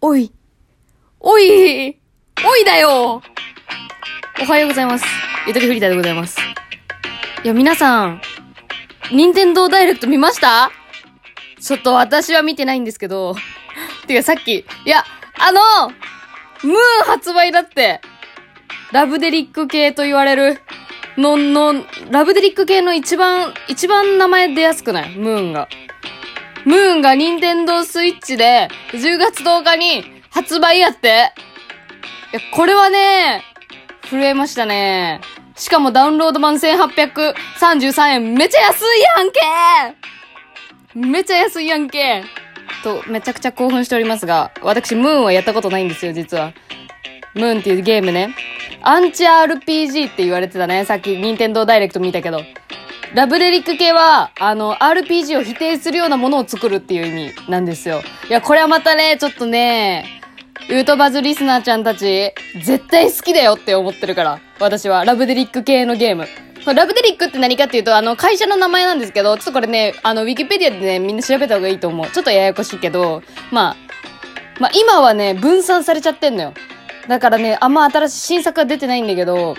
おい。おいおいだよおはようございます。ゆとりフリーターでございます。いや、皆さん、任天堂ダイレクト見ました？ちょっと私は見てないんですけど、てかさっき、いや、あの、ムーン発売だって、ラブデリック系と言われる、の、の、ラブデリック系の一番、一番名前出やすくない？ムーンが。ムーンが任天堂スイッチで、10月10日に発売やって。いや、これはね、震えましたね。しかもダウンロード版1833円。めちゃ安いやんけめちゃ安いやんけと、めちゃくちゃ興奮しておりますが、私、ムーンはやったことないんですよ、実は。ムーンっていうゲームね。アンチ RPG って言われてたね。さっき、任天堂ダイレクト見たけど。ラブレリック系は、あの、RPG を否定するようなものを作るっていう意味なんですよ。いや、これはまたね、ちょっとね、ユートバズリスナーちゃんたち、絶対好きだよって思ってるから。私は、ラブデリック系のゲーム。ラブデリックって何かっていうと、あの、会社の名前なんですけど、ちょっとこれね、あの、ウィキペディアでね、みんな調べた方がいいと思う。ちょっとややこしいけど、まあ、まあ今はね、分散されちゃってんのよ。だからね、あんま新しい新作は出てないんだけど、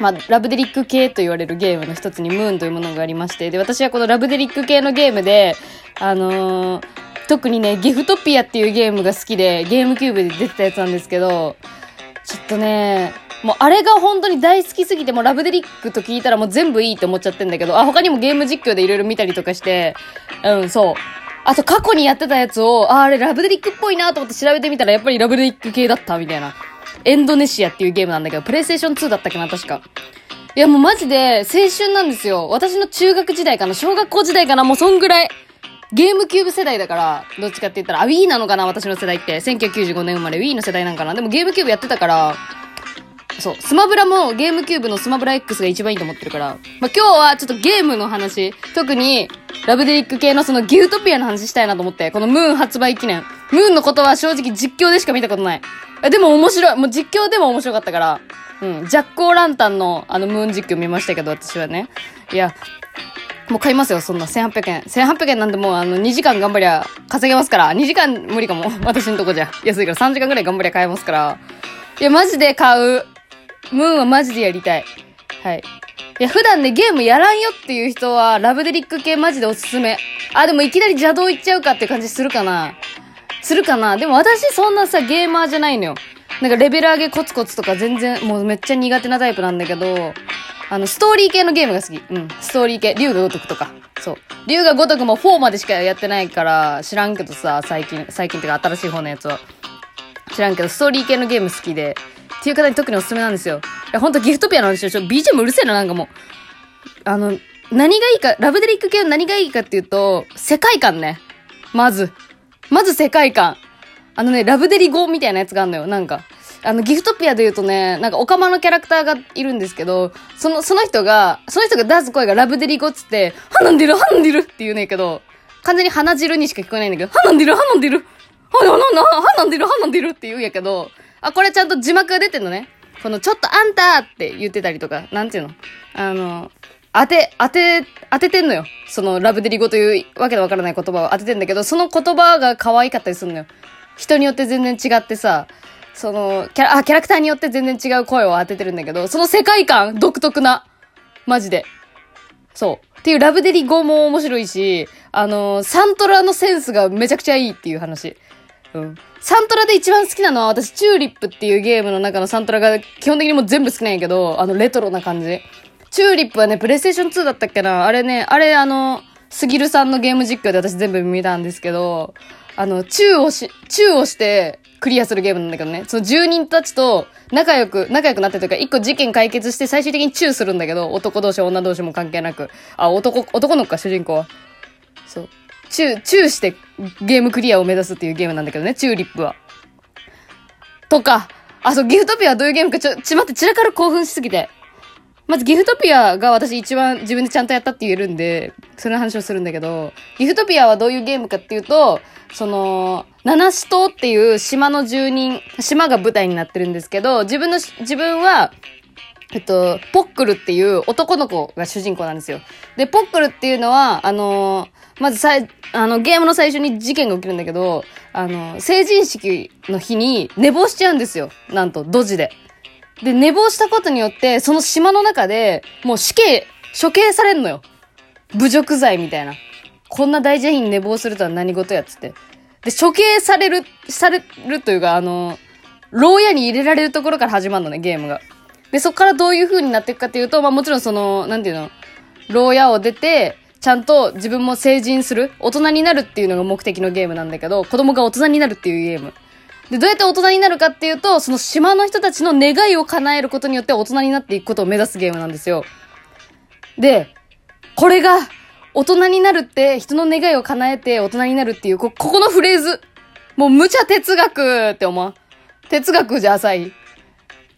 まあ、ラブデリック系と言われるゲームの一つにムーンというものがありまして、で、私はこのラブデリック系のゲームで、あのー特にね、ギフトピアっていうゲームが好きで、ゲームキューブで出てたやつなんですけど、ちょっとね、もうあれが本当に大好きすぎて、もうラブデリックと聞いたらもう全部いいって思っちゃってんだけど、あ、他にもゲーム実況でいろいろ見たりとかして、うん、そう。あと過去にやってたやつを、あ、あれラブデリックっぽいなと思って調べてみたらやっぱりラブデリック系だったみたいな。エンドネシアっていうゲームなんだけど、プレイステーション2だったっけな、確か。いやもうマジで青春なんですよ。私の中学時代かな、小学校時代かな、もうそんぐらい。ゲームキューブ世代だから、どっちかって言ったら、あ、Wii なのかな、私の世代って。1995年生まれ Wii の世代なんかな。でもゲームキューブやってたから、そう、スマブラもゲームキューブのスマブラ X が一番いいと思ってるから。まあ、今日はちょっとゲームの話、特にラブデリック系のそのギフトピアの話したいなと思って、このムーン発売記念。ムーンのことは正直実況でしか見たことない。えでも面白い。もう実況でも面白かったから。うん。ジャックオーランタンのあのムーン実況見ましたけど、私はね。いや、もう買いますよ、そんな。1800円。1800円なんでもうあの2時間頑張りゃ稼げますから。2時間無理かも。私のとこじゃ。安いから3時間ぐらい頑張りゃ買えますから。いや、マジで買う。ムーンはマジでやりたい。はい。いや、普段ね、ゲームやらんよっていう人は、ラブデリック系マジでおすすめ。あ、でもいきなり邪道行っちゃうかって感じするかなするかなでも私そんなさ、ゲーマーじゃないのよ。なんかレベル上げコツコツとか全然、もうめっちゃ苦手なタイプなんだけど、あの、ストーリー系のゲームが好き。うん。ストーリー系。竜が如くとか。そう。竜が如くも4までしかやってないから、知らんけどさ、最近、最近っていうか新しい方のやつは。知らんけど、ストーリー系のゲーム好きで、っていう方に特におすすめなんですよ。いや、ほんとギフトピアなんですよ。ちょ、BGM うるせえな、なんかもう。あの、何がいいか、ラブデリック系の何がいいかっていうと、世界観ね。まず。まず世界観。あのね、ラブデリ5みたいなやつがあるのよ。なんか。あの、ギフトピアで言うとね、なんか、オカマのキャラクターがいるんですけど、その、その人が、その人が出す声がラブデリ5っつって、は飲んでる、は飲んでるって言うねんけど、完全に鼻汁にしか聞こえないんだけど、は飲んでる、は飲んでる、は、は、は、は飲んでる、は飲んでるって言うんやけど、あ、これちゃんと字幕が出てんのね。この、ちょっとあんたって言ってたりとか、なんていうの？あの、当て、当て、当ててんのよ。その、ラブデリ語というわけのわからない言葉を当ててんだけど、その言葉が可愛かったりするのよ。人によって全然違ってさ、その、キャラ、あ、キャラクターによって全然違う声を当ててるんだけど、その世界観、独特な。マジで。そう。っていうラブデリ語も面白いし、あのサントラのセンスがめちゃくちゃいいっていう話。うん。サントラで一番好きなのは私、チューリップっていうゲームの中のサントラが基本的にもう全部好きなんやけど、あの、レトロな感じ。チューリップはね、プレイステーション2だったっけなあれね、あれあの、すぎるさんのゲーム実況で私全部見たんですけど、あの、チューをし、チューをしてクリアするゲームなんだけどね、その住人たちと仲良く、仲良くなってというか、一個事件解決して最終的にチューするんだけど、男同士、女同士も関係なく。あ、男、男の子か、主人公は。そう。チュー、チューしてゲームクリアを目指すっていうゲームなんだけどね、チューリップは。とか、あ、そう、ギフトピアはどういうゲームか、ちょ、ち待って、散らかる興奮しすぎて。まずギフトピアが私一番自分でちゃんとやったって言えるんで、その話をするんだけど、ギフトピアはどういうゲームかっていうと、その、七死島っていう島の住人、島が舞台になってるんですけど、自分の、自分は、えっと、ポックルっていう男の子が主人公なんですよ。で、ポックルっていうのは、あのーまずさい、あの、ゲームの最初に事件が起きるんだけど、あの、成人式の日に寝坊しちゃうんですよ。なんと、ドジで。で、寝坊したことによって、その島の中で、もう死刑、処刑されんのよ。侮辱罪みたいな。こんな大事な日に寝坊するとは何事やっつって。で、処刑される、されるというか、あの、牢屋に入れられるところから始まるのね、ゲームが。で、そこからどういう風になっていくかっていうと、まあもちろんその、なんていうの、牢屋を出て、ちゃんと自分も成人する、大人になるっていうのが目的のゲームなんだけど、子供が大人になるっていうゲーム。で、どうやって大人になるかっていうと、その島の人たちの願いを叶えることによって大人になっていくことを目指すゲームなんですよ。で、これが、大人になるって、人の願いを叶えて大人になるっていう、こ、ここのフレーズ。もう無茶哲学って思う。哲学じゃ浅い。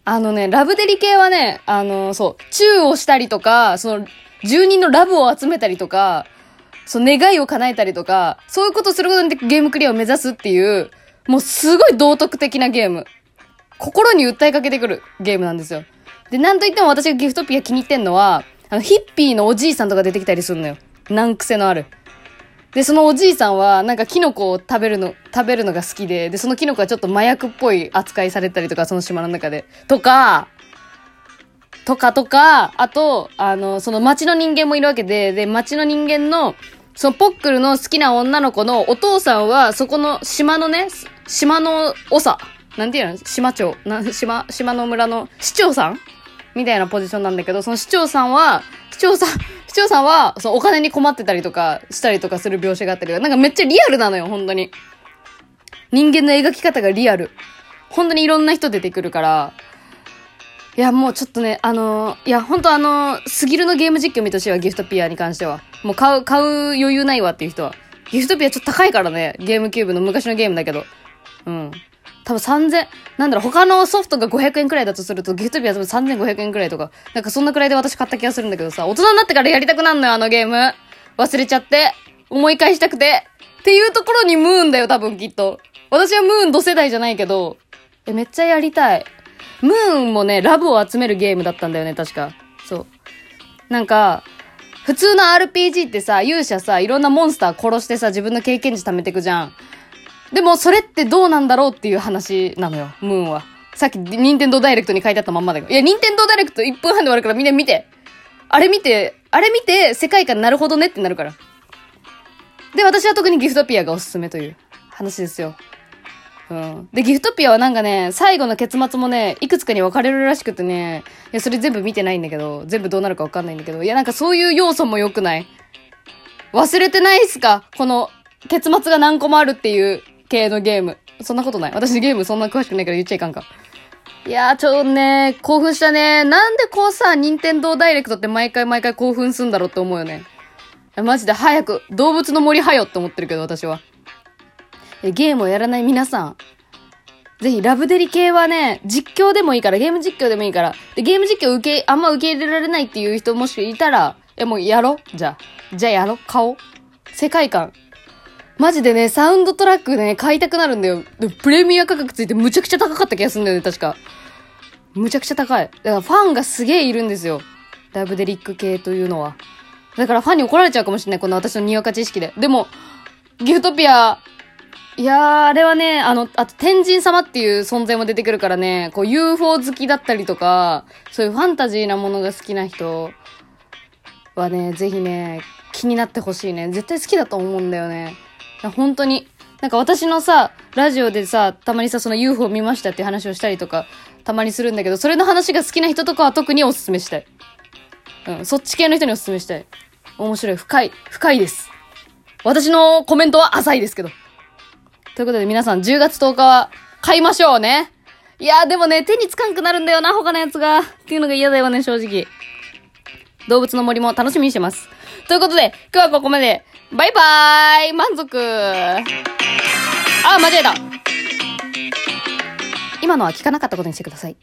あのね、ラブデリ系はね、あの、そう、チューをしたりとか、その、住人のラブを集めたりとか、その願いを叶えたりとか、そういうことすることによってゲームクリアを目指すっていう、もうすごい道徳的なゲーム。心に訴えかけてくるゲームなんですよ。で、なんといっても私がギフトピア気に入ってんのは、あの、ヒッピーのおじいさんとか出てきたりするのよ。難癖のある。で、そのおじいさんは、なんかキノコを食べるの、食べるのが好きで、で、そのキノコはちょっと麻薬っぽい扱いされたりとか、その島の中で。とか、とかとか、あと、あの、その街の人間もいるわけで、で、街の人間の、そのポックルの好きな女の子のお父さんは、そこの島のね、島の長、なんていうの？島長、な、島、島の村の市長さんみたいなポジションなんだけど、その市長さんは、市長さん、市長さんは、そのお金に困ってたりとか、したりとかする描写があったりとか、なんかめっちゃリアルなのよ、本当に。人間の描き方がリアル。本当にいろんな人出てくるから、いや、もうちょっとね、あのー、いや、本当あのー、スギルのゲーム実況見てほしいわ、ギフトピアに関しては。もう買う、買う余裕ないわっていう人は。ギフトピアちょっと高いからね、ゲームキューブの昔のゲームだけど。うん。多分3000、なんだろう、他のソフトが500円くらいだとすると、ギフトピア多分3500円くらいとか。なんかそんなくらいで私買った気がするんだけどさ、大人になってからやりたくなんのよ、あのゲーム。忘れちゃって。思い返したくて。っていうところにムーンだよ、多分きっと。私はムーン同世代じゃないけど、え、めっちゃやりたい。ムーンもね、ラブを集めるゲームだったんだよね、確か。そう。なんか、普通の RPG ってさ、勇者さ、いろんなモンスター殺してさ、自分の経験値貯めてくじゃん。でも、それってどうなんだろうっていう話なのよ、ムーンは。さっき、ニンテンドーダイレクトに書いてあったまんまだけど。いや、ニンテンドーダイレクト1分半で終わるからみんな見て。あれ見て、あれ見て、世界観なるほどねってなるから。で、私は特にギフトピアがおすすめという話ですよ。うん。で、ギフトピアはなんかね、最後の結末もね、いくつかに分かれるらしくてね、いや、それ全部見てないんだけど、全部どうなるか分かんないんだけど、いや、なんかそういう要素も良くない？忘れてないっすか？この、結末が何個もあるっていう系のゲーム。そんなことない。私ゲームそんな詳しくないから言っちゃいかんか。いやー、ちょ、ね、興奮したね。なんでこうさ、任天堂ダイレクトって毎回毎回興奮すんだろうって思うよね。マジで早く、動物の森はよって思ってるけど、私は。ゲームをやらない皆さん、ぜひ、ラブデリ系はね、実況でもいいから、ゲーム実況でもいいから、で、ゲーム実況受け、あんま受け入れられないっていう人もしいたら、え、もうやろじゃあ。じゃあやろ顔世界観。マジでね、サウンドトラックね、買いたくなるんだよ。プレミア価格ついてむちゃくちゃ高かった気がするんだよね、確か。むちゃくちゃ高い。だからファンがすげえいるんですよ。ラブデリック系というのは。だからファンに怒られちゃうかもしれない、この私のにわか知識で。でも、ギフトピア、いやー、あれはね、あの、あと天神様っていう存在も出てくるからね、こう UFO 好きだったりとか、そういうファンタジーなものが好きな人はね、ぜひね、気になってほしいね。絶対好きだと思うんだよね。本当に。なんか私のさ、ラジオでさ、たまにさ、その UFO 見ましたっていう話をしたりとか、たまにするんだけど、それの話が好きな人とかは特におすすめしたい。うん、そっち系の人におすすめしたい。面白い。深い。深いです。私のコメントは浅いですけど。ということで皆さん10月10日は買いましょうね。いやーでもね、手につかんくなるんだよな、他のやつが。っていうのが嫌だよね、正直。動物の森も楽しみにしてます。ということで、今日はここまで。バイバーイ満足あ、間違えた今のは聞かなかったことにしてください。